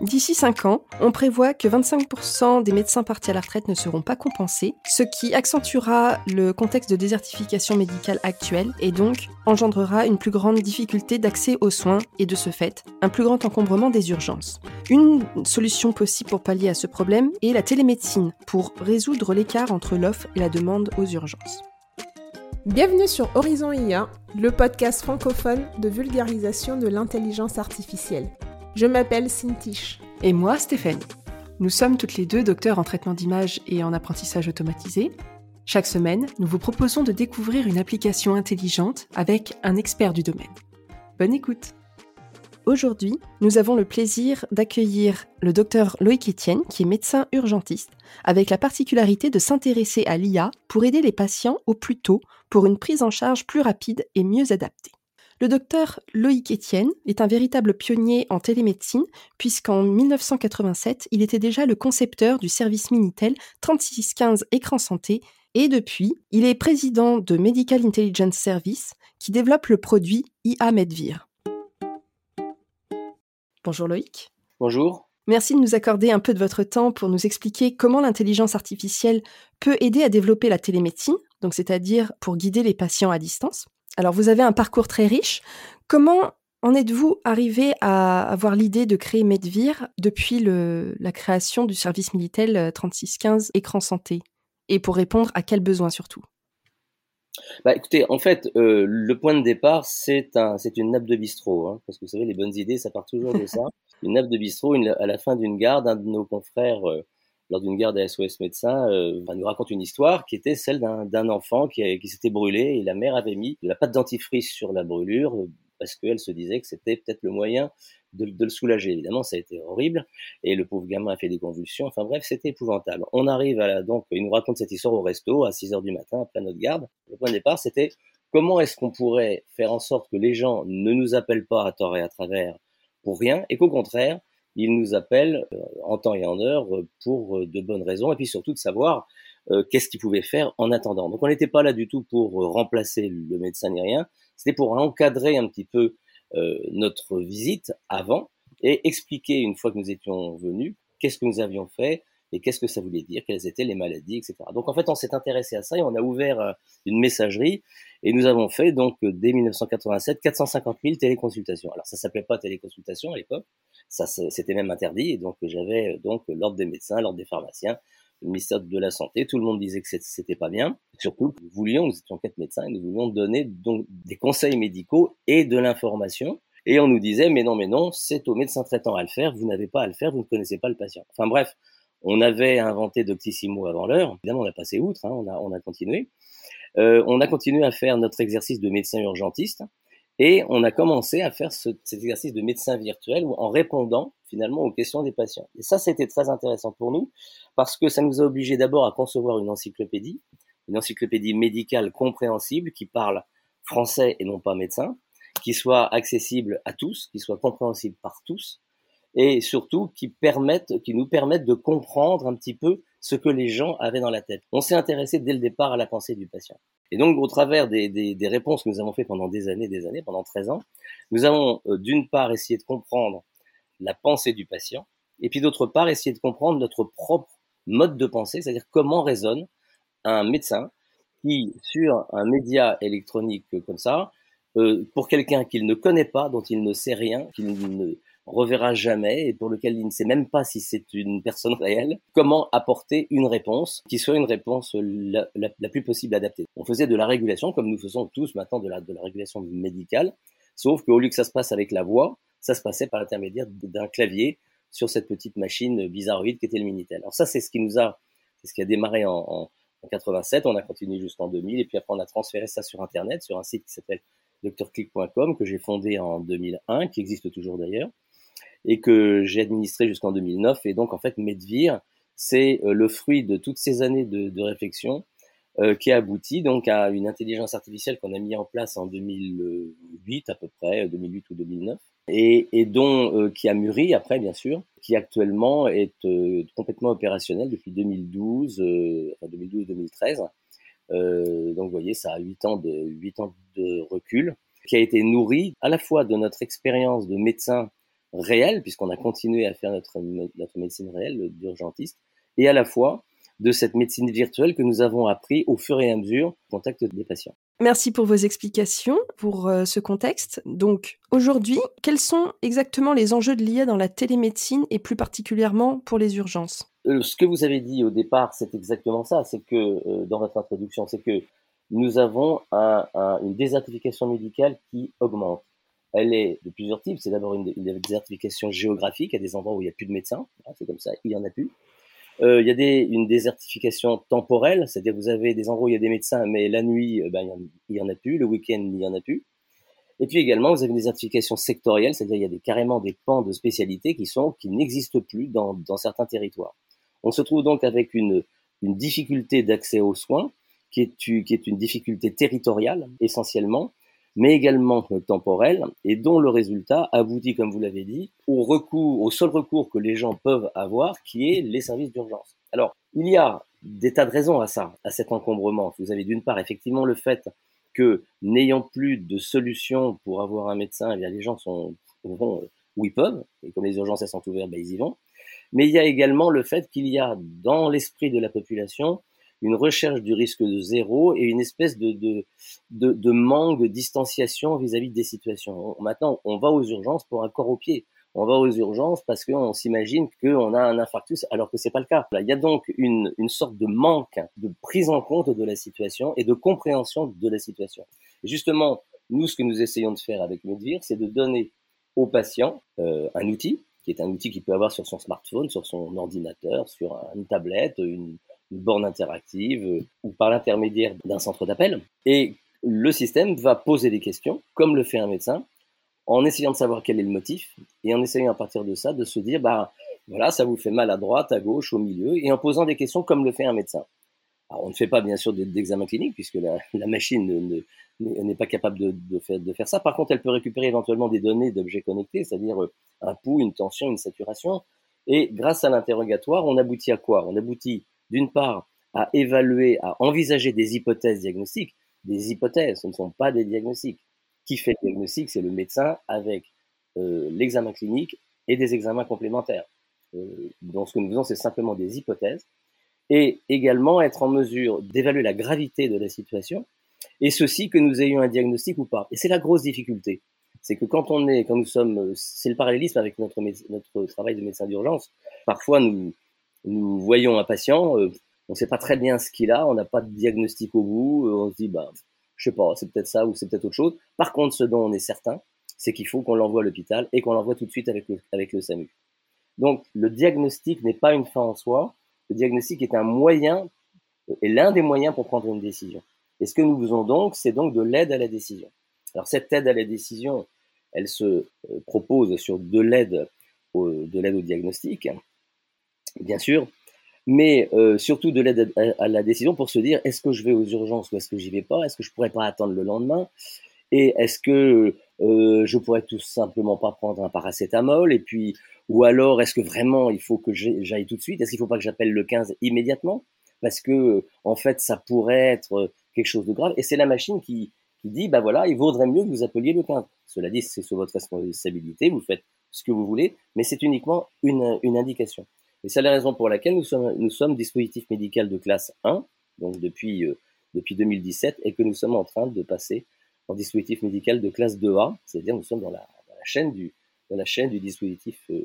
D'ici 5 ans, on prévoit que 25% des médecins partis à la retraite ne seront pas compensés, ce qui accentuera le contexte de désertification médicale actuel et donc engendrera une plus grande difficulté d'accès aux soins et de ce fait, un plus grand encombrement des urgences. Une solution possible pour pallier à ce problème est la télémédecine pour résoudre l'écart entre l'offre et la demande aux urgences. Bienvenue sur Horizon IA, le podcast francophone de vulgarisation de l'intelligence artificielle. Je m'appelle Cintiche. Et moi, Stéphanie. Nous sommes toutes les deux docteurs en traitement d'image et en apprentissage automatisé. Chaque semaine, nous vous proposons de découvrir une application intelligente avec un expert du domaine. Bonne écoute Aujourd'hui, nous avons le plaisir d'accueillir le docteur Loïc Etienne, qui est médecin urgentiste, avec la particularité de s'intéresser à l'IA pour aider les patients au plus tôt pour une prise en charge plus rapide et mieux adaptée. Le docteur Loïc Etienne est un véritable pionnier en télémédecine, puisqu'en 1987, il était déjà le concepteur du service Minitel 3615 écran santé, et depuis, il est président de Medical Intelligence Service, qui développe le produit IA Medvir. Bonjour Loïc. Bonjour. Merci de nous accorder un peu de votre temps pour nous expliquer comment l'intelligence artificielle peut aider à développer la télémédecine, donc c'est-à-dire pour guider les patients à distance. Alors vous avez un parcours très riche. Comment en êtes-vous arrivé à avoir l'idée de créer Medvir depuis la création du service Minitel 3615 écran santé? Et pour répondre à quels besoins surtout? Bah, écoutez, en fait, euh, le point de départ, c'est un, c'est une nappe de bistrot, hein, parce que vous savez, les bonnes idées, ça part toujours de ça. une nappe de bistrot, à la fin d'une garde, un de nos confrères, euh, lors d'une garde à SOS médecin, euh, nous raconte une histoire qui était celle d'un, enfant qui, qui s'était brûlé et la mère avait mis de la pâte dentifrice sur la brûlure parce qu'elle se disait que c'était peut-être le moyen de, le soulager. Évidemment, ça a été horrible, et le pauvre gamin a fait des convulsions. Enfin bref, c'était épouvantable. On arrive à la, donc, il nous raconte cette histoire au resto à 6 heures du matin, après notre garde. Le point de départ, c'était comment est-ce qu'on pourrait faire en sorte que les gens ne nous appellent pas à tort et à travers pour rien, et qu'au contraire, ils nous appellent euh, en temps et en heure euh, pour euh, de bonnes raisons, et puis surtout de savoir qu'est-ce qu'ils pouvaient faire en attendant. Donc on n'était pas là du tout pour remplacer le médecin ni rien, c'était pour encadrer un petit peu notre visite avant et expliquer une fois que nous étions venus qu'est-ce que nous avions fait et qu'est-ce que ça voulait dire, quelles étaient les maladies, etc. Donc en fait, on s'est intéressé à ça et on a ouvert une messagerie et nous avons fait donc dès 1987 450 000 téléconsultations. Alors ça s'appelait pas téléconsultation à l'époque, ça c'était même interdit donc j'avais donc l'ordre des médecins, l'ordre des pharmaciens, le ministère de la Santé, tout le monde disait que c'était pas bien. Surtout, nous voulions, nous étions quatre médecins, et nous voulions donner donc des conseils médicaux et de l'information. Et on nous disait, mais non, mais non, c'est au médecin traitant à le faire, vous n'avez pas à le faire, vous ne connaissez pas le patient. Enfin bref, on avait inventé Doctissimo avant l'heure. Évidemment, on a passé outre, hein, on, a, on a continué. Euh, on a continué à faire notre exercice de médecin urgentiste. Et on a commencé à faire ce, cet exercice de médecin virtuel en répondant finalement aux questions des patients. Et ça, c'était très intéressant pour nous parce que ça nous a obligé d'abord à concevoir une encyclopédie, une encyclopédie médicale compréhensible qui parle français et non pas médecin, qui soit accessible à tous, qui soit compréhensible par tous, et surtout qui qui nous permette de comprendre un petit peu ce que les gens avaient dans la tête. On s'est intéressé dès le départ à la pensée du patient. Et donc, au travers des, des, des, réponses que nous avons fait pendant des années, des années, pendant 13 ans, nous avons euh, d'une part essayé de comprendre la pensée du patient, et puis d'autre part essayer de comprendre notre propre mode de pensée, c'est-à-dire comment résonne un médecin qui, sur un média électronique comme ça, euh, pour quelqu'un qu'il ne connaît pas, dont il ne sait rien, qu'il ne reverra jamais et pour lequel il ne sait même pas si c'est une personne réelle, comment apporter une réponse qui soit une réponse la, la, plus possible adaptée? On faisait de la régulation comme nous faisons tous maintenant de la, de la régulation médicale, sauf qu'au lieu que ça se passe avec la voix, ça se passait par l'intermédiaire d'un clavier sur cette petite machine bizarroïde qui était le Minitel. Alors ça, c'est ce qui nous a, c'est ce qui a démarré en, en, en 87, on a continué jusqu'en 2000, et puis après on a transféré ça sur Internet, sur un site qui s'appelle drclick.com, que j'ai fondé en 2001, qui existe toujours d'ailleurs, et que j'ai administré jusqu'en 2009. Et donc, en fait, Medvir, c'est euh, le fruit de toutes ces années de, réflexion euh, qui a abouti donc à une intelligence artificielle qu'on a mis en place en 2008 à peu près, 2008 ou 2009, et, et dont euh, qui a mûri après bien sûr, qui actuellement est euh, complètement opérationnel depuis 2012, enfin 2012-2013. donc vous voyez, ça a 8 ans de 8 ans de recul, qui a été nourri à la fois de notre expérience de médecin réelle, puisqu'on a continué à faire notre, notre médecine réelle d'urgentiste, et à la fois de cette médecine virtuelle que nous avons appris au fur et à mesure au contact des patients. Merci pour vos explications, pour euh, ce contexte. Donc, aujourd'hui, quels sont exactement les enjeux de l'IA dans la télémédecine et plus particulièrement pour les urgences? Euh, Ce que vous avez dit au départ, c'est exactement ça. C'est que, euh, dans votre introduction, c'est que nous avons une désertification médicale qui augmente. Elle est de plusieurs types. C'est d'abord une, désertification géographique, à des endroits où il n'y a plus de médecins. C'est comme ça, il y en a plus. Euh, il y a des, une désertification temporelle, c'est-à-dire vous avez des endroits où il y a des médecins, mais la nuit, euh, ben, il y en a plus, le week-end, il y en a plus. Et puis également, vous avez une désertification sectorielle, c'est-à-dire il y a des, carrément des pans de spécialités qui qui n'existent plus dans, dans certains territoires. On se trouve donc avec une, une difficulté d'accès aux soins qui est, qui est une difficulté territoriale essentiellement, mais également temporelle, et dont le résultat aboutit, comme vous l'avez dit, au recours, au seul recours que les gens peuvent avoir, qui est les services d'urgence. Alors, il y a des tas de raisons à ça, à cet encombrement. Vous avez d'une part effectivement le fait que n'ayant plus de solution pour avoir un médecin, eh les gens sont vont où ils peuvent, et comme les urgences elles sont ouvertes, ben, ils y vont. Mais il y a également le fait qu'il y a dans l'esprit de la population une recherche du risque de zéro et une espèce de, de, de, de manque de distanciation vis-à-vis des situations. Maintenant, on va aux urgences pour un corps au pied. On va aux urgences parce qu'on s'imagine qu'on a un infarctus alors que c'est pas le cas. Il y a donc une, une sorte de manque de prise en compte de la situation et de compréhension de la situation. justement, nous, ce que nous essayons de faire avec Medvir, c'est de donner aux patients euh, un outil qui est un outil qu'il peut avoir sur son smartphone, sur son ordinateur, sur une tablette, une, une borne interactive euh, ou par l'intermédiaire d'un centre d'appel. Et le système va poser des questions, comme le fait un médecin, en essayant de savoir quel est le motif et en essayant à partir de ça de se dire, bah voilà, ça vous fait mal à droite, à gauche, au milieu, et en posant des questions comme le fait un médecin. Alors, on ne fait pas bien sûr d'examen clinique puisque la, machine n'est pas capable de, de, faire, de, faire, ça. Par contre, elle peut récupérer éventuellement des données d'objets connectés, c'est-à-dire euh, un pouls, une tension, une saturation. Et grâce à l'interrogatoire, on aboutit à quoi? On aboutit d'une part, à évaluer, à envisager des hypothèses diagnostiques. Des hypothèses, ce ne sont pas des diagnostics. Qui fait le diagnostic C'est le médecin avec euh, l'examen clinique et des examens complémentaires. Euh, donc ce que nous faisons, c'est simplement des hypothèses et également être en mesure d'évaluer la gravité de la situation et ceci que nous ayons un diagnostic ou pas. Et c'est la grosse difficulté. C'est que quand on est, quand nous sommes, c'est le parallélisme avec notre, notre travail de médecin d'urgence. Parfois, nous, nous voyons un patient, euh, on ne sait pas très bien ce qu'il a, on n'a pas de diagnostic au bout, euh, on se dit, bah, je sais pas, c'est peut-être ça ou c'est peut-être autre chose. Par contre, ce dont on est certain, c'est qu'il faut qu'on l'envoie à l'hôpital et qu'on l'envoie tout de suite avec le, avec le SAMU. Donc, le diagnostic n'est pas une fin en soi. Le diagnostic est un moyen, et l'un des moyens pour prendre une décision. Et ce que nous faisons donc, c'est donc de l'aide à la décision. Alors, cette aide à la décision, elle se euh, propose sur de l'aide de l'aide au diagnostic, bien sûr, mais euh, surtout de l'aide à, la décision pour se dire est-ce que je vais aux urgences ou est-ce que j'y vais pas? Est-ce que je pourrais pas attendre le lendemain? Et est-ce que euh, je pourrais tout simplement pas prendre un paracétamol? Et puis, ou alors est-ce que vraiment il faut que j'aille tout de suite? Est-ce qu'il faut pas que j'appelle le 15 immédiatement? Parce que en fait, ça pourrait être quelque chose de grave. Et c'est la machine qui, dit bah voilà, il vaudrait mieux que vous appeliez le 15. Cela dit, c'est sous votre responsabilité, vous faites ce que vous voulez, mais c'est uniquement une indication. Et c'est la raison pour laquelle nous sommes, dispositif médical de classe 1, donc depuis, euh, depuis 2017, et que nous sommes en train de passer en dispositif médical de classe 2A, c'est-à-dire nous sommes dans la, chaîne du, dans la chaîne du dispositif euh,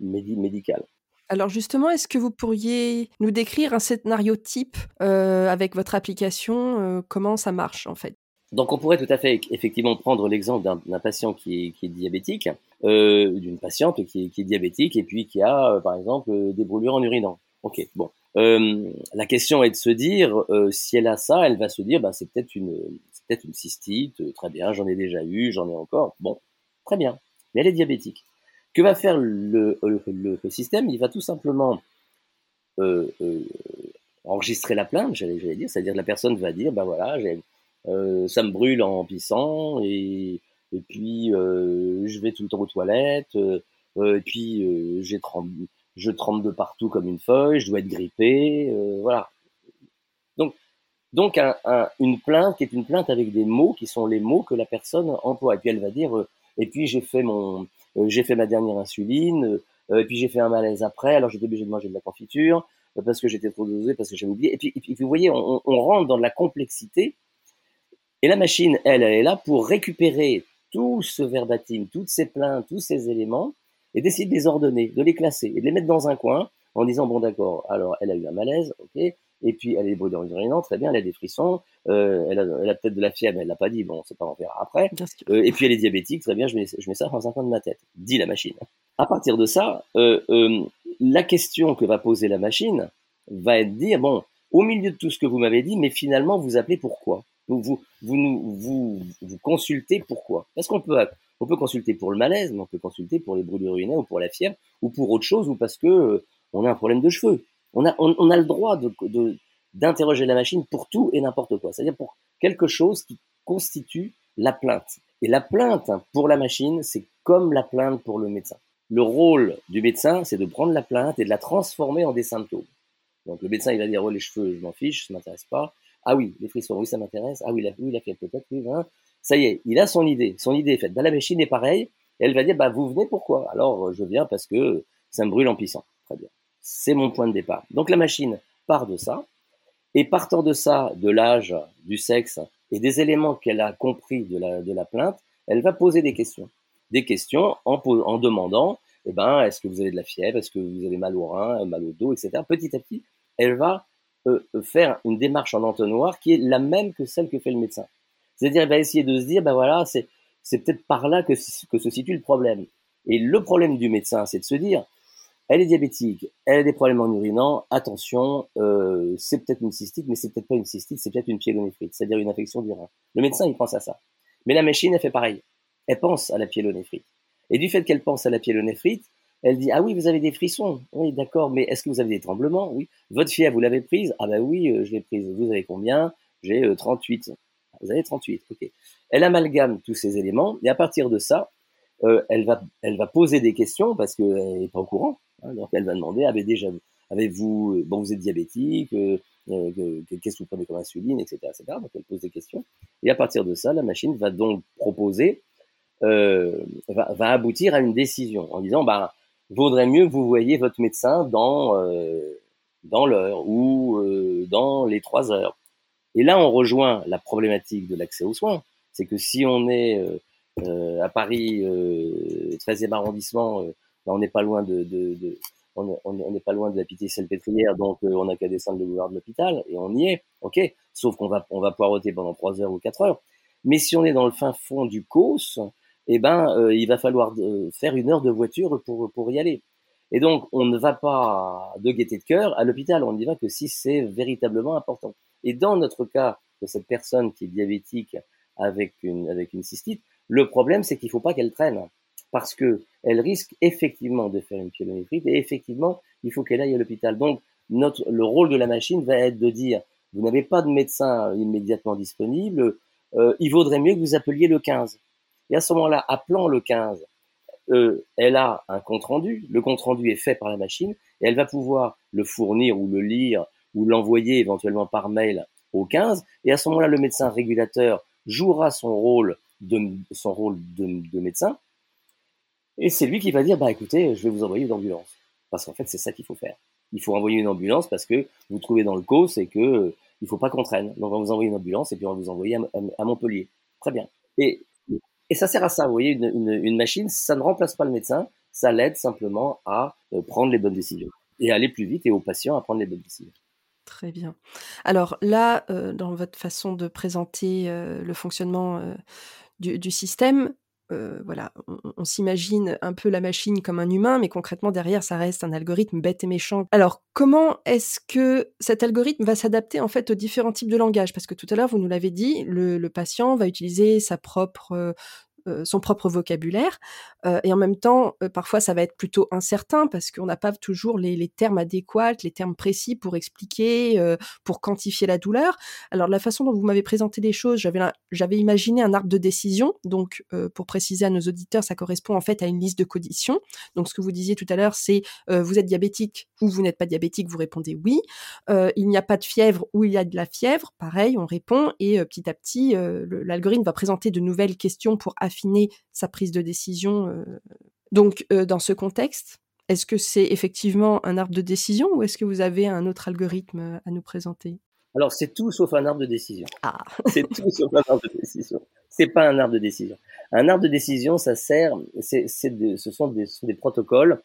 médical. Alors justement, est-ce que vous pourriez nous décrire un scénario type euh, avec votre application Comment ça marche en fait? Donc on pourrait tout à fait effectivement prendre l'exemple d'un patient qui est, qui est diabétique, euh, d'une patiente qui est, qui est, diabétique et puis qui a euh, par exemple euh, des brûlures en urinant. Ok, bon. Euh, la question est de se dire euh, si elle a ça, elle va se dire bah c'est peut-être une peut-être une cystite, très bien, j'en ai déjà eu, j'en ai encore. Bon, très bien. Mais elle est diabétique. Que va faire le, le, le système? Il va tout simplement enregistrer la plainte, j'allais dire, c'est-à-dire la personne va dire bah voilà, j'ai euh, ça me brûle en pissant et, et puis euh, je vais tout le temps aux toilettes euh, et puis j'ai je tremble de partout comme une feuille, je dois être grippé, voilà. Donc, donc un, un, une plainte qui est une plainte avec des mots qui sont les mots que la personne emploie. Et puis elle va dire, et puis j'ai fait mon, j'ai fait ma dernière insuline, et puis j'ai fait un malaise après, alors j'étais obligé de manger de la confiture parce que j'étais trop dosé, parce que j'avais oublié. Et puis, vous voyez, on, on, rentre dans de la complexité. Et la machine, elle, elle est là pour récupérer tout ce verbatim, toutes ces plaintes, tous ces éléments, et d'essayer de les ordonner, de les classer, et de les mettre dans un coin, en disant, bon d'accord, alors elle a eu un malaise, ok, et puis elle est brûlure très bien, elle a des frissons, euh, elle a, elle a peut-être de la fièvre, elle l'a pas dit, bon, c'est pas en faire après, euh, et puis elle est diabétique, très bien, je mets, je mets ça dans un coin de ma tête, dit la machine. À partir de ça, euh, euh, la question que va poser la machine va être dire, bon, au milieu de tout ce que vous m'avez dit, mais finalement, vous appelez pourquoi? Vous, vous, vous, vous, vous consultez pourquoi Parce qu'on peut, on peut consulter pour le malaise, mais on peut consulter pour les brûlures urinaires ou pour la fièvre ou pour autre chose ou parce que euh, on a un problème de cheveux. On a, on, a le droit de, d'interroger la machine pour tout et n'importe quoi. C'est-à-dire pour quelque chose qui constitue la plainte. Et la plainte pour la machine, c'est comme la plainte pour le médecin. Le rôle du médecin, c'est de prendre la plainte et de la transformer en des symptômes. Donc le médecin, il va dire, oh, les cheveux, je m'en fiche, ça m'intéresse pas. Ah oui, les frissons, oui, ça m'intéresse. Ah oui, la, oui, la peut-être, hein. Ça y est, il a son idée. Son idée est faite. Bah, la machine est pareille. elle va dire, bah, vous venez pourquoi? Alors, je viens parce que ça me brûle en pissant. Très bien. C'est mon point de départ. Donc, la machine part de ça. Et partant de ça, de l'âge, du sexe et des éléments qu'elle a compris de la, de la plainte, elle va poser des questions. Des questions en, en demandant, eh ben, est-ce que vous avez de la fièvre? Est-ce que vous avez mal au rein, mal au dos, etc. Petit à petit, elle va euh, faire une démarche en entonnoir qui est la même que celle que fait le médecin. C'est-à-dire, elle va essayer de se dire, ben voilà, c'est, c'est peut-être par là que, que se situe le problème. Et le problème du médecin, c'est de se dire, elle est diabétique, elle a des problèmes en urinant, attention, euh, c'est peut-être une cystite, mais c'est peut-être pas une cystite, c'est peut-être une pyélonéphrite, c'est-à-dire une infection du rein. Le médecin, il pense à ça. Mais la machine, elle fait pareil. Elle pense à la pyélonéphrite. Et du fait qu'elle pense à la pyélonéphrite, elle dit ah oui vous avez des frissons. Oui d'accord mais est-ce que vous avez des tremblements? Oui. Votre fièvre vous l'avez prise? Ah bah oui euh, je l'ai prise. Vous avez combien? J'ai 38 euh, vous avez 38 ok. Elle amalgame tous ces éléments et à partir de ça euh, elle va elle va poser des questions parce qu'elle n'est pas au courant hein, donc elle va demander avez déjà avez-vous bon vous êtes diabétique qu'est-ce que vous prenez comme insuline etc etc donc elle pose des questions et à partir de ça la machine va donc proposer va, aboutir à une décision en disant bah vaudrait mieux que vous voyez votre médecin dans, euh, dans l'heure ou euh, dans les trois heures. Et là, on rejoint la problématique de l'accès aux soins. C'est que si on est euh, à Paris, 13e arrondissement, on n'est pas loin de on n'est pas loin de la pitié salpêtrière, donc on n'a qu'à descendre le boulevard de l'hôpital et on y est, ok. Sauf qu'on va on va poireauter pendant trois heures ou quatre heures. Mais si on est dans le fin fond du Causse, eh ben, euh, il va falloir euh, faire une heure de voiture pour, pour y aller. Et donc, on ne va pas de gaieté de cœur à l'hôpital, on n'y va que si c'est véritablement important. Et dans notre cas, de cette personne qui est diabétique avec une, avec une cystite, le problème, c'est qu'il ne faut pas qu'elle traîne. Parce que elle risque effectivement de faire une pyélonéphrite et effectivement, il faut qu'elle aille à l'hôpital. Donc, le rôle de la machine va être de dire, vous n'avez pas de médecin immédiatement disponible, euh, il vaudrait mieux que vous appeliez le 15. Et à ce moment-là, appelant le 15, euh, elle a un compte rendu. Le compte rendu est fait par la machine et elle va pouvoir le fournir ou le lire ou l'envoyer éventuellement par mail au 15. Et à ce moment-là, le médecin régulateur jouera son rôle de, son rôle de, médecin. Et c'est lui qui va dire, bah écoutez, je vais vous envoyer une ambulance. Parce qu'en fait, c'est ça qu'il faut faire. Il faut envoyer une ambulance parce que vous trouvez dans le cause et que euh, il faut pas qu'on traîne. Donc on va vous envoyer une ambulance et puis on va vous envoyer à, à Montpellier. Très bien. Et et ça sert à ça, vous voyez, une, machine, ça ne remplace pas le médecin, ça l'aide simplement à euh, prendre les bonnes décisions et aller plus vite et aux patients à prendre les bonnes décisions. Très bien. Alors là, euh, dans votre façon de présenter euh, le fonctionnement du, système, euh, voilà, on, s'imagine un peu la machine comme un humain, mais concrètement derrière, ça reste un algorithme bête et méchant. Alors, comment est-ce que cet algorithme va s'adapter en fait aux différents types de langage Parce que tout à l'heure, vous nous l'avez dit, le, le, patient va utiliser sa propre euh, son propre vocabulaire. Euh, et en même temps, euh, parfois, ça va être plutôt incertain parce qu'on n'a pas toujours les, termes adéquats, les termes précis pour expliquer, pour quantifier la douleur. Alors, la façon dont vous m'avez présenté les choses, j'avais, j'avais imaginé un arbre de décision. Donc, pour préciser à nos auditeurs, ça correspond en fait à une liste de conditions. Donc, ce que vous disiez tout à l'heure, c'est vous êtes diabétique ou vous n'êtes pas diabétique, vous répondez oui. il n'y a pas de fièvre ou il y a de la fièvre, pareil, on répond. Et petit à petit, l'algorithme va présenter de nouvelles questions pour affirmer affiner sa prise de décision. Donc, dans ce contexte, est-ce que c'est effectivement un arbre de décision ou est-ce que vous avez un autre algorithme à nous présenter? Alors, c'est tout sauf un arbre de décision. Ah. c'est tout sauf un arbre de décision. C'est pas un arbre de décision. Un arbre de décision, ça sert, c'est, ce sont des, des protocoles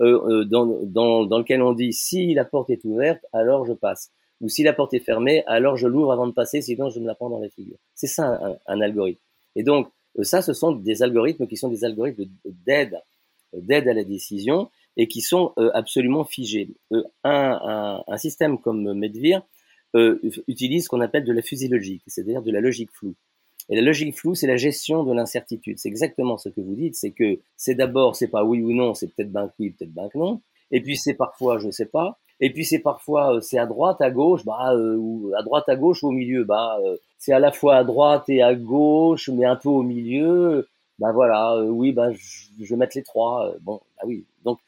euh, euh, dans, dans, dans lequel on dit si la porte est ouverte, alors je passe. Ou si la porte est fermée, alors je l'ouvre avant de passer, sinon je me la prends dans la figure. C'est ça un, un, algorithme. Et donc, euh, ça, ce sont des algorithmes qui sont des algorithmes d'aide, d'aide à la décision et qui sont absolument figés. un, un, un, système comme Medvir utilise ce qu'on appelle de la fusiologique, c'est-à-dire de la logique floue. Et la logique floue, c'est la gestion de l'incertitude. C'est exactement ce que vous dites, c'est que c'est d'abord, c'est pas oui ou non, c'est peut-être ben oui, peut-être ben non. Et puis c'est parfois, je sais pas. Et puis c'est parfois, euh, c'est à droite, à gauche, bah, euh, ou à droite, à gauche ou au milieu. Bah, euh, c'est à la fois à droite et à gauche, mais un peu au milieu. Bah voilà, oui, bah je, vais mettre les trois. bon, bah oui. Donc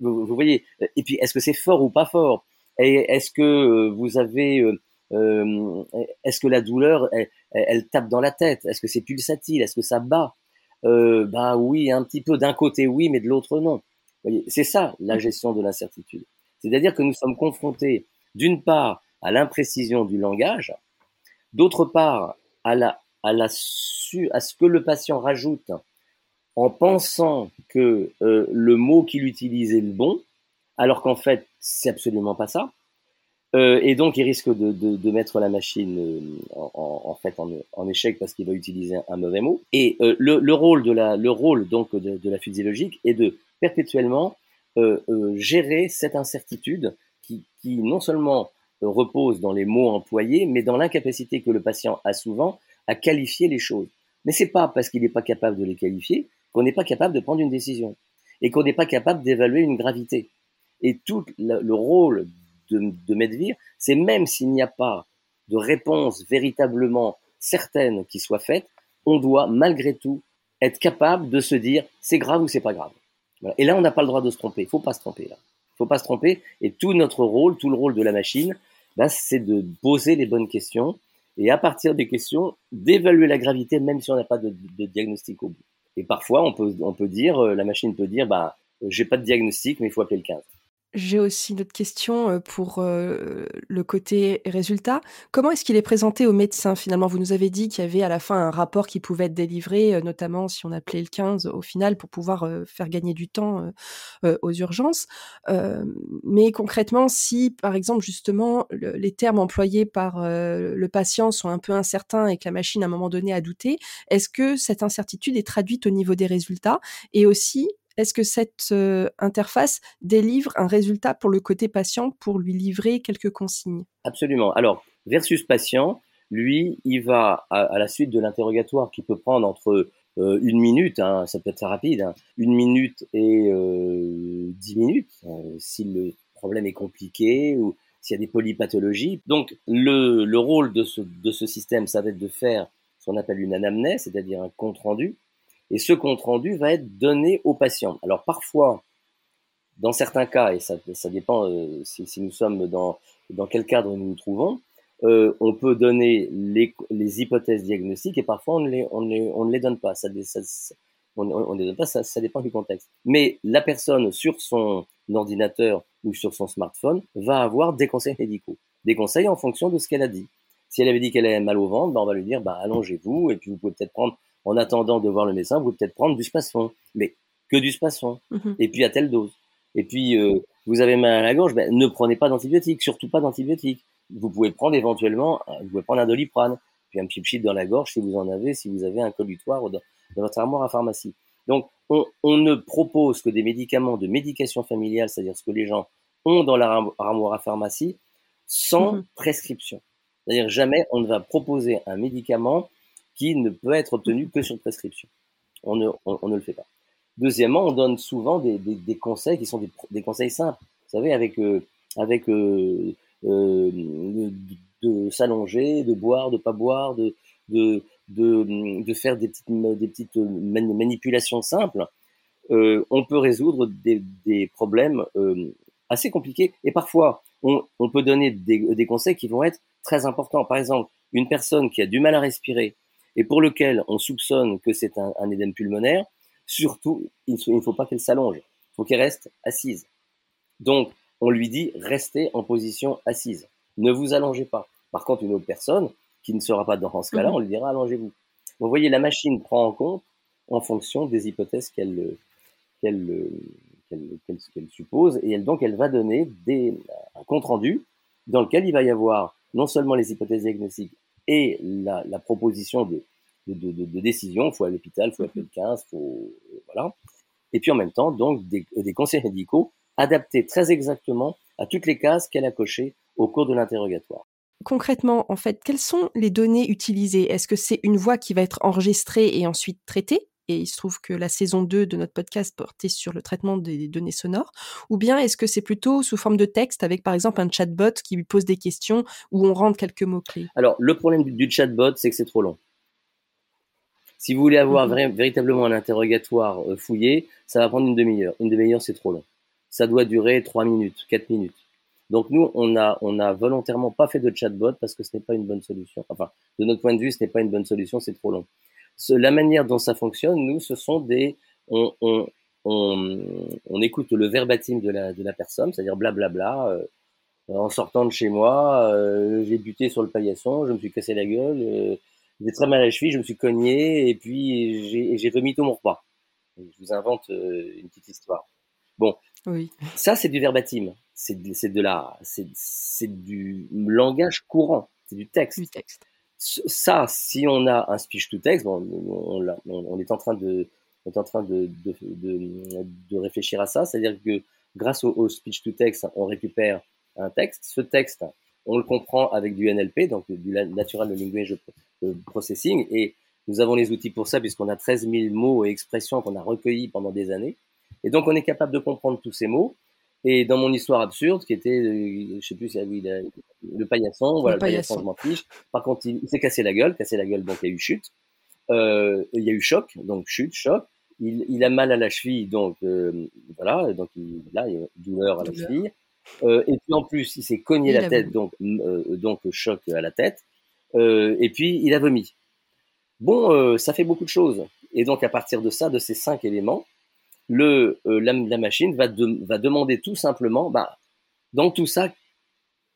vous, vous voyez. Et puis est-ce que c'est fort ou pas fort? Et est-ce que vous avez euh, est-ce que la douleur, elle, tape dans la tête? Est-ce que c'est pulsatile? Est-ce que ça bat? Euh, Ben oui, un petit peu. D'un côté oui, mais de l'autre non. C'est ça la gestion de l'incertitude. C'est-à-dire que nous sommes confrontés, d'une part, à l'imprécision du langage, d'autre part, à ce que le patient rajoute en pensant que euh, le mot qu'il utilise est le bon, alors qu'en fait, c'est absolument pas ça. Euh, et donc, il risque de, mettre la machine euh, en, échec parce qu'il va utiliser un, mauvais mot. Et le, le, rôle de la, physiologique est de perpétuellement gérer cette incertitude qui non seulement repose dans les mots employés, mais dans l'incapacité que le patient a souvent à qualifier les choses. Mais c'est pas parce qu'il n'est pas capable de les qualifier qu'on n'est pas capable de prendre une décision et qu'on n'est pas capable d'évaluer une gravité. Et tout le, le rôle de, de Medvir, c'est même s'il n'y a pas de réponse véritablement certaine qui soit faite, on doit malgré tout être capable de se dire c'est grave ou c'est pas grave. Et là, on n'a pas le droit de se tromper. Il faut pas se tromper là. Il faut pas se tromper. Et tout notre rôle, tout le rôle de la machine, c'est de poser les bonnes questions et à partir des questions, d'évaluer la gravité même si on n'a pas de, diagnostic au bout. Et parfois, on peut, on peut dire, euh, la machine peut dire, bah, j'ai pas de diagnostic, mais il faut appeler le 15. J'ai aussi une autre question euh, pour euh, le côté résultat. Comment est-ce qu'il est présenté aux médecins finalement? Vous nous avez dit qu'il y avait à la fin un rapport qui pouvait être délivré, euh, notamment si on appelait le 15 au final pour pouvoir faire gagner du temps aux urgences. mais concrètement, si par exemple justement les termes employés par le patient sont un peu incertains et que la machine à un moment donné a douté, est-ce que cette incertitude est traduite au niveau des résultats? Et aussi, est-ce que cette euh, interface délivre un résultat pour le côté patient pour lui livrer quelques consignes? Absolument. Alors, versus patient, lui, il va à, la suite de l'interrogatoire qui peut prendre entre euh, une minute, hein, ça peut être rapide, hein, une minute et euh, dix minutes, si le problème est compliqué ou s'il y a des polypathologies. Donc, le, le rôle de ce, système, ça va être de faire ce qu'on appelle une anamnèse, c'est-à-dire un compte rendu, et ce compte rendu va être donné au patient. Alors parfois, dans certains cas, et ça, ça dépend euh, si, si, nous sommes dans, dans quel cadre nous nous trouvons, euh, on peut donner les, les, hypothèses diagnostiques et parfois on ne les, on les, on ne les donne pas. Ça, ça, on, on donne pas, ça, ça dépend du contexte. Mais la personne sur son ordinateur ou sur son smartphone va avoir des conseils médicaux, des conseils en fonction de ce qu'elle a dit. Si elle avait dit qu'elle avait mal au ventre, ben on va lui dire bah allongez-vous et puis vous pouvez peut-être prendre en attendant de voir le médecin, vous pouvez peut-être prendre du spasfon, mais que du spasfon, mhm. et puis à telle dose. Et puis, euh, vous avez mal à la gorge, ben, ne prenez pas d'antibiotiques, surtout pas d'antibiotiques. Vous pouvez prendre éventuellement, euh, vous pouvez prendre un doliprane, puis un petit dans la gorge si vous en avez, si vous avez un colutoire dans, dans votre armoire à pharmacie. Donc, on, on, ne propose que des médicaments de médication familiale, c'est-à-dire ce que les gens ont dans leur armoire à pharmacie, sans mhm. prescription. C'est-à-dire jamais on ne va proposer un médicament qui ne peut être obtenu que sur prescription. On ne, ne le fait pas. Deuxièmement, on donne souvent des, conseils qui sont des, conseils simples. Vous savez, avec, euh, euh, euh, de, s'allonger, de boire, de pas boire, de, faire des petites, manipulations simples, on peut résoudre des, problèmes assez compliqués. Et parfois, on, on peut donner des, des conseils qui vont être très importants. Par exemple, une personne qui a du mal à respirer, et pour lequel on soupçonne que c'est un, un, édème pulmonaire, surtout, il ne faut pas qu'elle s'allonge. Il faut qu'elle reste assise. Donc, on lui dit restez en position assise. Ne vous allongez pas. Par contre, une autre personne qui ne sera pas dans ce cas-là, mhm. on lui dira allongez-vous. Vous voyez, la machine prend en compte en fonction des hypothèses qu'elle suppose, et elle, donc elle va donner des, un compte rendu dans lequel il va y avoir non seulement les hypothèses diagnostiques et la, la proposition de, de, de, de, décision, faut à l'hôpital, faut appeler le 15, faut voilà, et puis en même temps donc des, des conseils médicaux adaptés très exactement à toutes les cases qu'elle a cochées au cours de l'interrogatoire. Concrètement, en fait, quelles sont les données utilisées? Est-ce que c'est une voix qui va être enregistrée et ensuite traitée? Et il se trouve que la saison 2 de notre podcast portait sur le traitement des données sonores, ou bien est-ce que c'est plutôt sous forme de texte avec par exemple un chatbot qui lui pose des questions où on rentre quelques mots-clés? Alors le problème du, chatbot, c'est que c'est trop long. Si vous voulez avoir mhm. véritablement un interrogatoire euh, fouillé, ça va prendre une demi-heure. Une demi-heure, c'est trop long. Ça doit durer 3 minutes, 4 minutes. Donc nous, on a, on a volontairement pas fait de chatbot parce que ce n'est pas une bonne solution. Enfin, de notre point de vue, ce n'est pas une bonne solution, c'est trop long. La manière dont ça fonctionne, nous, ce sont des, on, on, on, on écoute le verbatim de la, de la personne, c'est-à-dire blablabla. Euh, en sortant de chez moi, euh, j'ai buté sur le paillasson, je me suis cassé la gueule, euh, j'ai très mal à la cheville, je me suis cogné et puis j'ai vomi tout mon repas. Je vous invente une petite histoire. Bon, oui. ça c'est du verbatim c'est de, la, c'est du langage courant, c'est du texte. Du texte. Ça, si on a un speech to text, bon, on, est en train de, on est en train de, de, de, de réfléchir à ça, c'est-à-dire que grâce au, speech to text, on récupère un texte. Ce texte, on le comprend avec du NLP, donc du Natural Language Processing, et nous avons les outils pour ça puisqu'on a 13 000 mots et expressions qu'on a recueillis pendant des années. Et donc, on est capable de comprendre tous ces mots et dans mon histoire absurde, qui était, euh, je sais plus, oui, le, le paillasson, voilà, le paillasson, je m'en fiche. Par contre, il, s'est cassé la gueule, cassé la gueule, donc il y a eu chute. Euh, il y a eu choc, donc chute, choc. Il, il a mal à la cheville, donc euh, voilà, donc il, là, il y a douleur à la cheville. Euh, et puis en plus, il s'est cogné la tête, donc euh, donc choc à la tête. et puis il a vomi. Bon, ça fait beaucoup de choses. Et donc à partir de ça, de ces cinq éléments, le, euh, la, machine va, va demander tout simplement, bah, dans tout ça,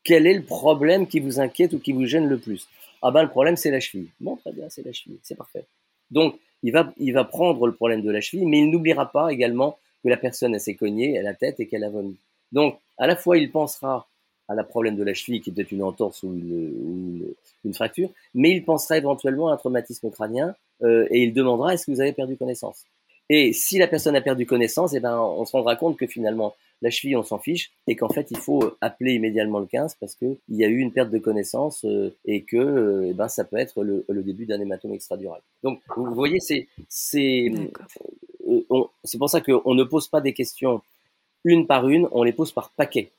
quel est le problème qui vous inquiète ou qui vous gêne le plus? Ah ben le problème c'est la cheville. Bon très bien, c'est la cheville, c'est parfait. Donc il va, il va prendre le problème de la cheville, mais il n'oubliera pas également que la personne s'est cognée à la tête et qu'elle a vomi. Donc à la fois il pensera à la problème de la cheville qui est peut-être une entorse ou une, une, fracture, mais il pensera éventuellement à un traumatisme crânien euh, et il demandera est-ce que vous avez perdu connaissance? Et si la personne a perdu connaissance, eh ben, on se rendra compte que finalement, la cheville, on s'en fiche, et qu'en fait, il faut appeler immédiatement le 15 parce qu'il y a eu une perte de connaissance euh, et que euh, eh ben, ça peut être le, début d'un hématome extradural. Donc, vous voyez, c'est c'est euh, c'est pour ça qu'on ne pose pas des questions une par une, on les pose par paquet,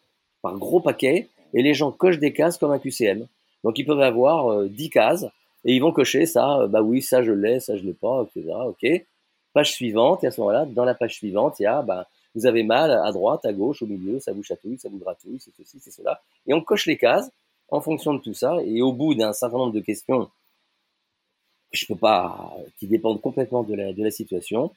par gros paquet, et les gens cochent des cases comme un QCM. Donc, ils peuvent avoir 10 cases et ils vont cocher ça, bah oui, ça je l'ai, ça je l'ai pas, etc. Ok. Page suivante, et à ce moment-là, dans la page suivante, il y a, bah, vous avez mal à droite, à gauche, au milieu, ça vous chatouille, ça vous gratouille, c'est ceci, c'est cela. Et on coche les cases en fonction de tout ça. Et au bout d'un certain nombre de questions, je peux pas, qui dépendent complètement de la, de situation,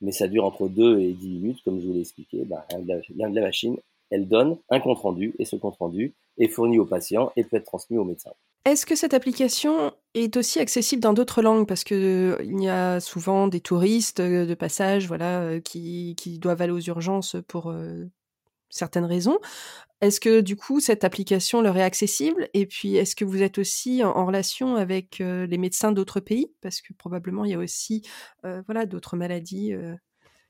mais ça dure entre 2 et 10 minutes, comme je vous l'ai expliqué, bah, la, la machine, elle donne un compte rendu, et ce compte rendu est fourni au patient et peut être transmis au médecin. Est-ce que cette application est aussi accessible dans d'autres langues? Parce que il y a souvent des touristes euh, de passage, voilà, euh, qui, qui doivent aller aux urgences pour euh, certaines raisons. Est-ce que du coup cette application leur est accessible? Et puis est-ce que vous êtes aussi en, relation avec les médecins d'autres pays? Parce que probablement il y a aussi voilà d'autres maladies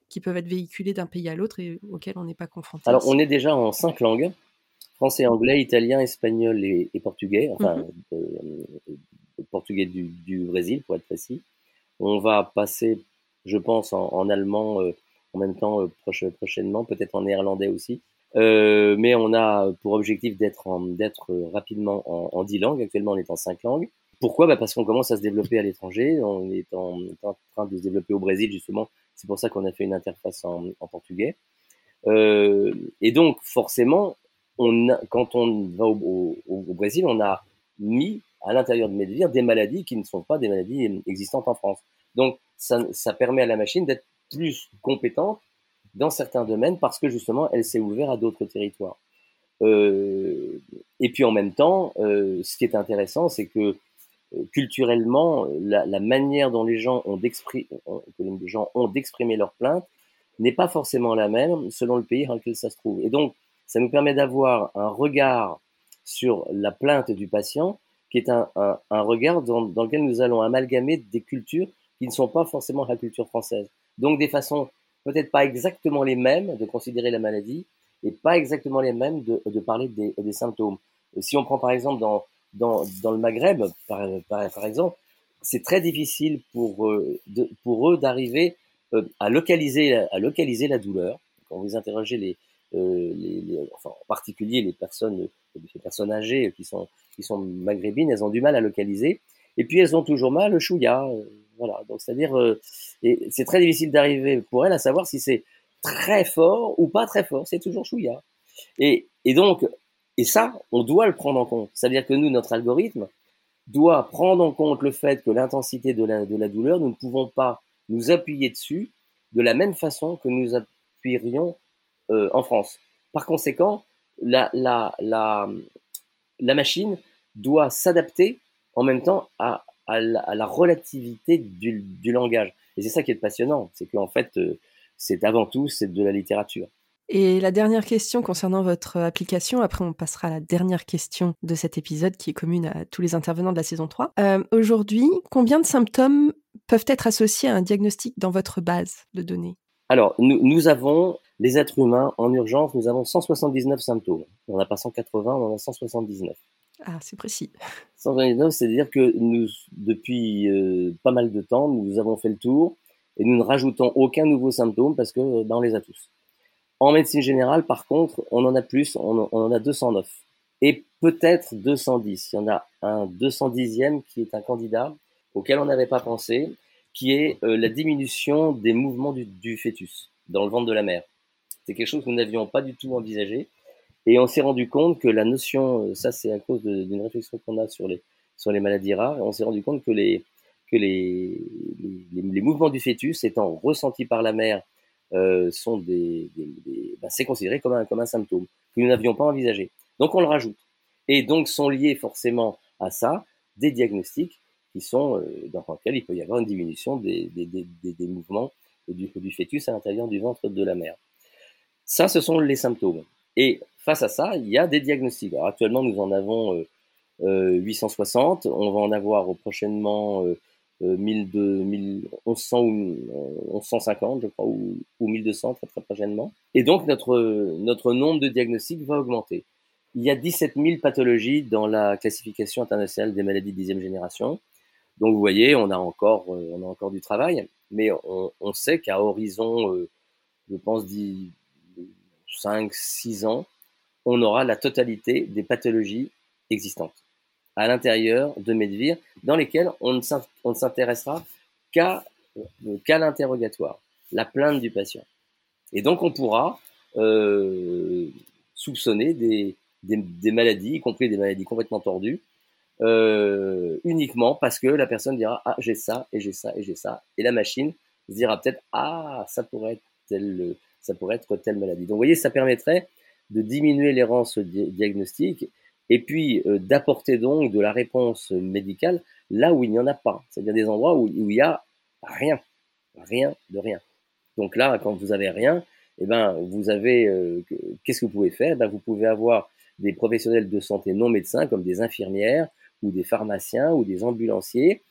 qui peuvent être véhiculées d'un pays à l'autre et auxquelles on n'est pas confronté. Alors on est déjà en cinq langues français, anglais, italien, espagnol et, portugais, enfin euh, portugais du, du, Brésil pour être précis. On va passer, je pense, en, allemand euh, en même temps euh, prochainement, peut-être en néerlandais aussi. mais on a pour objectif d'être d'être rapidement en, en 10 langues. Actuellement, on est en 5 langues. Pourquoi? Bah Parce qu'on commence à se développer à l'étranger. On est en, en, train de se développer au Brésil, justement. C'est pour ça qu'on a fait une interface en, en portugais. Euh, et donc, forcément, quand on va au, Brésil, on a mis à l'intérieur de Medvir des maladies qui ne sont pas des maladies existantes en France. Donc, ça, permet à la machine d'être plus compétente dans certains domaines parce que justement, elle s'est ouverte à d'autres territoires. Euh, et puis en même temps, euh, ce qui est intéressant, c'est que euh, culturellement, la, la, manière dont les gens ont d'exprimer, les gens ont d'exprimer leurs plaintes n'est pas forcément la même selon le pays dans lequel ça se trouve. Et donc, ça nous permet d'avoir un regard sur la plainte du patient qui est un, regard dans, lequel nous allons amalgamer des cultures qui ne sont pas forcément la culture française. Donc des façons peut-être pas exactement les mêmes de considérer la maladie et pas exactement les mêmes de, parler des, symptômes. Si on prend par exemple dans, le Maghreb, par, exemple, c'est très difficile pour, euh, eux d'arriver euh, à, localiser, à localiser la douleur. Quand vous interrogez les, les, les, enfin, en particulier les personnes, les personnes âgées qui sont, qui sont maghrébines, elles ont du mal à localiser. Et puis elles ont toujours mal le chouïa. Voilà, donc c'est-à-dire, euh, c'est très difficile d'arriver pour elle à savoir si c'est très fort ou pas très fort. C'est toujours chouïa. Et, et donc, et ça, on doit le prendre en compte. C'est-à-dire que nous, notre algorithme doit prendre en compte le fait que l'intensité de la, de la douleur, nous ne pouvons pas nous appuyer dessus de la même façon que nous appuierions euh, en France. Par conséquent, la, la, la, la machine doit s'adapter en même temps à, à la, relativité du, du, langage. Et c'est ça qui est passionnant, c'est qu'en fait, euh, c'est avant tout, c'est de la littérature. Et la dernière question concernant votre application, après on passera à la dernière question de cet épisode qui est commune à tous les intervenants de la saison 3. Euh, Aujourd'hui, combien de symptômes peuvent être associés à un diagnostic dans votre base de données? Alors, nous, nous, avons, les êtres humains, en urgence, nous avons 179 symptômes. On n'a pas 180, on en a 179. Ah, c'est précis. 129, c'est-à-dire que nous, depuis euh, pas mal de temps, nous avons fait le tour et nous ne rajoutons aucun nouveau symptôme parce que ben, on les a tous. En médecine générale, par contre, on en a plus, on, on en a 209 et peut-être 210. Il y en a un 210e qui est un candidat auquel on n'avait pas pensé, qui est euh, la diminution des mouvements du, du fœtus dans le ventre de la mère. C'est quelque chose que nous n'avions pas du tout envisagé et on s'est rendu compte que la notion, euh, ça c'est à cause d'une réflexion qu'on a sur les, sur les maladies rares, on s'est rendu compte que, les, que les, les, mouvements du fœtus étant ressentis par la mère euh, sont des, bah, c'est considéré comme un, comme un symptôme que nous n'avions pas envisagé. Donc on le rajoute. Et donc sont liés forcément à ça des diagnostics qui sont euh, dans lesquels il peut y avoir une diminution des, des, des, mouvements du fœtus à l'intérieur du ventre de la mère. Ça, ce sont les symptômes. Et face à ça, il y a des diagnostics. Alors actuellement, nous en avons euh, euh, 860. On va en avoir prochainement euh, 1100 ou 1150, je crois, ou, ou 1200 très, très prochainement. Et donc, notre, notre nombre de diagnostics va augmenter. Il y a 17 000 pathologies dans la classification internationale des maladies de dixième génération. Donc, vous voyez, on a encore, euh, on a encore du travail, mais on, on sait qu'à horizon, euh, je pense, 5, 6 ans, on aura la totalité des pathologies existantes à l'intérieur de Medvir, dans lesquelles on ne s'intéressera qu'à euh, qu'à l'interrogatoire, la plainte du patient. Et donc on pourra euh, soupçonner des, maladies, y compris des maladies complètement tordues, euh, uniquement parce que la personne dira ah j'ai ça et j'ai ça et j'ai ça, et la machine se dira peut-être ah ça pourrait être tel ça pourrait être telle maladie. Donc vous voyez, ça permettrait de diminuer l'errance diagnostique et puis euh, d'apporter donc de la réponse médicale là où il n'y en a pas, c'est-à-dire des endroits où, il y a rien, rien de rien. Donc là, quand vous avez rien, eh ben vous avez euh, qu'est-ce que vous pouvez faire? Ben, vous pouvez avoir des professionnels de santé non médecins comme des infirmières ou des pharmaciens ou des ambulanciers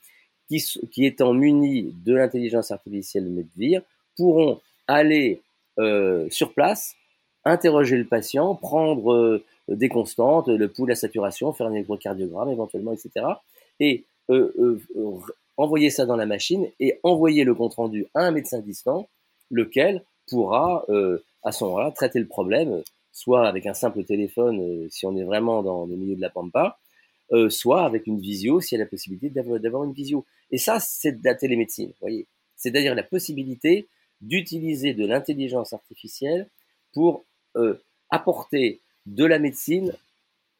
qui, qui étant munis de l'intelligence artificielle Medvir pourront aller euh, sur place, interroger le patient, prendre euh, des constantes, le pouls, la saturation, faire un électrocardiogramme éventuellement, etc. Et euh, envoyer ça dans la machine et envoyer le compte rendu à un médecin distant, lequel pourra à ce moment-là traiter le problème, soit avec un simple téléphone si on est vraiment dans le milieu de la pampa, soit avec une visio s'il y a la possibilité d'avoir une visio. Et ça, c'est de la télémédecine, voyez. C'est-à-dire la possibilité d'utiliser de l'intelligence artificielle pour euh, apporter de la médecine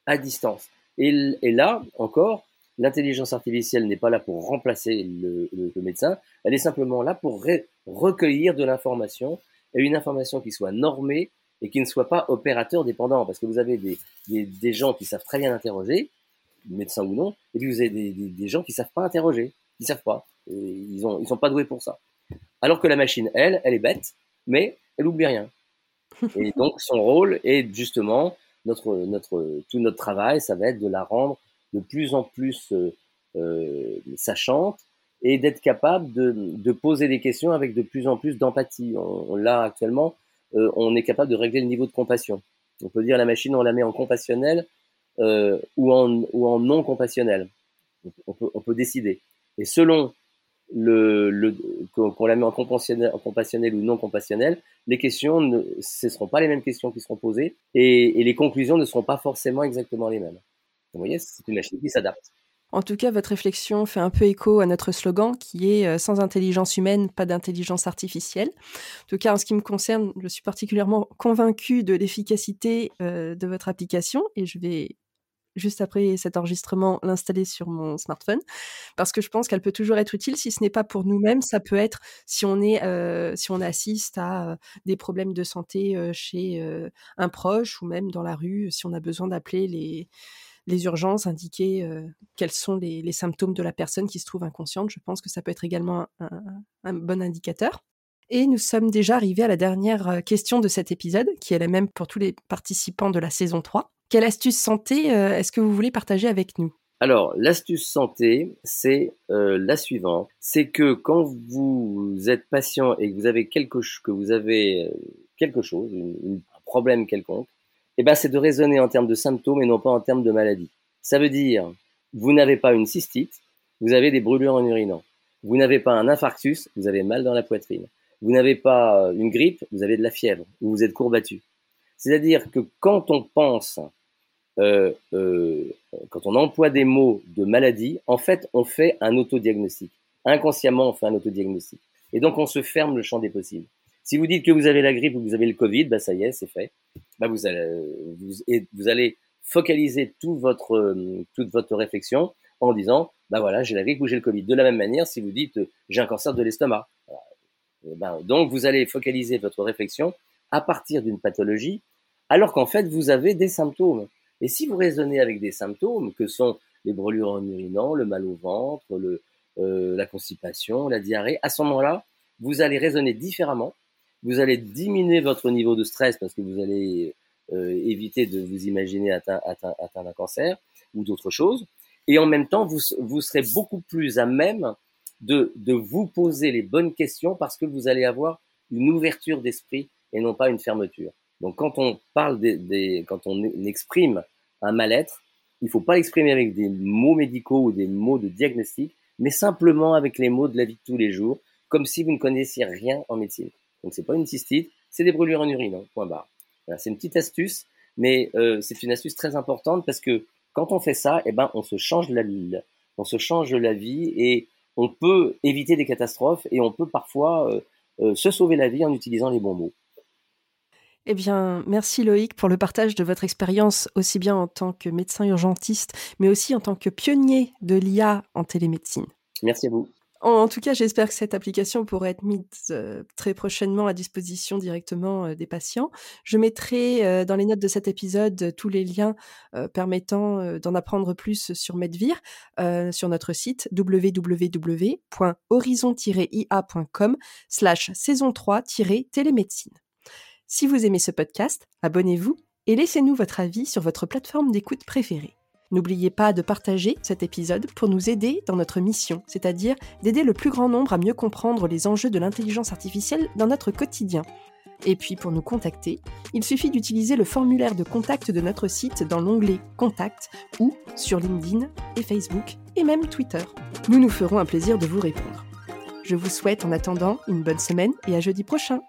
à distance. Et, là, encore, l'intelligence artificielle n'est pas là pour remplacer le, médecin, elle est simplement là pour recueillir de l'information, et une information qui soit normée et qui ne soit pas opérateur dépendant, parce que vous avez des, des, des gens qui savent très bien interroger, médecin ou non, et puis vous avez des, des gens qui savent pas interroger, qui savent pas, ils ont ils sont pas doués pour ça. Alors que la machine, elle, elle est bête, mais elle oublie rien. Et donc son rôle est justement notre notre tout notre travail, ça va être de la rendre de plus en plus euh, euh, sachante et d'être capable de, de, poser des questions avec de plus en plus d'empathie. On, l'a actuellement, euh, on est capable de régler le niveau de compassion. On peut dire la machine, on la met en compassionnel ou, en, ou en non compassionnel. On peut, on peut décider. Et selon le, le qu'on la met en compassionnel, ou non compassionnel, les questions ne ce seront pas les mêmes questions qui seront posées et, et les conclusions ne seront pas forcément exactement les mêmes. Vous voyez, c'est une machine qui s'adapte. En tout cas, votre réflexion fait un peu écho à notre slogan qui est euh, sans intelligence humaine, pas d'intelligence artificielle. En tout cas, en ce qui me concerne, je suis particulièrement convaincue de l'efficacité euh, de votre application et je vais juste après cet enregistrement l'installer sur mon smartphone parce que je pense qu'elle peut toujours être utile si ce n'est pas pour nous-mêmes ça peut être si on est euh, si on assiste à des problèmes de santé chez un proche ou même dans la rue si on a besoin d'appeler les les urgences, indiquer euh, quels sont les, symptômes de la personne qui se trouve inconsciente. Je pense que ça peut être également un, bon indicateur. Et nous sommes déjà arrivés à la dernière euh, question de cet épisode, qui est la même pour tous les participants de la saison 3. Quelle astuce santé euh, est-ce que vous voulez partager avec nous? Alors, l'astuce santé, c'est la suivante. C'est que quand vous êtes patient et que vous avez quelque, que avez quelque chose, un problème quelconque, eh ben, c'est de raisonner en termes de symptômes et non pas en termes de maladie. Ça veut dire, vous n'avez pas une cystite, vous avez des brûlures en urinant. Vous n'avez pas un infarctus, vous avez mal dans la poitrine. Vous n'avez pas une grippe, vous avez de la fièvre, ou vous êtes courbattu. C'est-à-dire que quand on pense, euh, euh, quand on emploie des mots de maladie, en fait, on fait un autodiagnostic. Inconsciemment, on fait un autodiagnostic. Et donc, on se ferme le champ des possibles. Si vous dites que vous avez la grippe ou que vous avez le Covid, bah ça y est, c'est fait. Bah vous allez, focaliser tout votre, euh, toute votre réflexion en disant, bah voilà, j'ai la grippe ou j'ai le Covid. De la même manière, si vous dites, j'ai un cancer de l'estomac, ben, donc vous allez focaliser votre réflexion à partir d'une pathologie, alors qu'en fait, vous avez des symptômes. Et si vous raisonnez avec des symptômes, que sont les brûlures en urinant, le mal au ventre, euh, la constipation, la diarrhée, à ce moment-là, vous allez raisonner différemment vous allez diminuer votre niveau de stress parce que vous allez euh, éviter de vous imaginer atteint, d'un cancer ou d'autres choses. Et en même temps, vous, vous serez beaucoup plus à même de vous poser les bonnes questions parce que vous allez avoir une ouverture d'esprit et non pas une fermeture. Donc quand on parle des, des quand on exprime un mal-être, il faut pas l'exprimer avec des mots médicaux ou des mots de diagnostic, mais simplement avec les mots de la vie de tous les jours, comme si vous ne connaissiez rien en médecine. Donc c'est pas une cystite, c'est des brûlures en urine, hein, point barre. c'est une petite astuce, mais euh, c'est une astuce très importante parce que quand on fait ça, eh ben on se change la vie, on se change la vie et on peut éviter des catastrophes et on peut parfois euh, euh, se sauver la vie en utilisant les bons mots. Eh bien, merci Loïc pour le partage de votre expérience, aussi bien en tant que médecin urgentiste, mais aussi en tant que pionnier de l'IA en télémédecine. Merci à vous. En, tout cas, j'espère que cette application pourra être mise euh, très prochainement à disposition directement euh, des patients. Je mettrai euh, dans les notes de cet épisode tous les liens permettant d'en apprendre plus sur Medvir sur notre site www.horizon-ia.com slash saison 3-télémédecine. Si vous aimez ce podcast, abonnez-vous et laissez-nous votre avis sur votre plateforme d'écoute préférée. N'oubliez pas de partager cet épisode pour nous aider dans notre mission, c'est-à-dire d'aider le plus grand nombre à mieux comprendre les enjeux de l'intelligence artificielle dans notre quotidien. Et puis pour nous contacter, il suffit d'utiliser le formulaire de contact de notre site dans l'onglet Contact ou sur LinkedIn et Facebook et même Twitter. Nous nous ferons un plaisir de vous répondre. Je vous souhaite en attendant une bonne semaine et à jeudi prochain.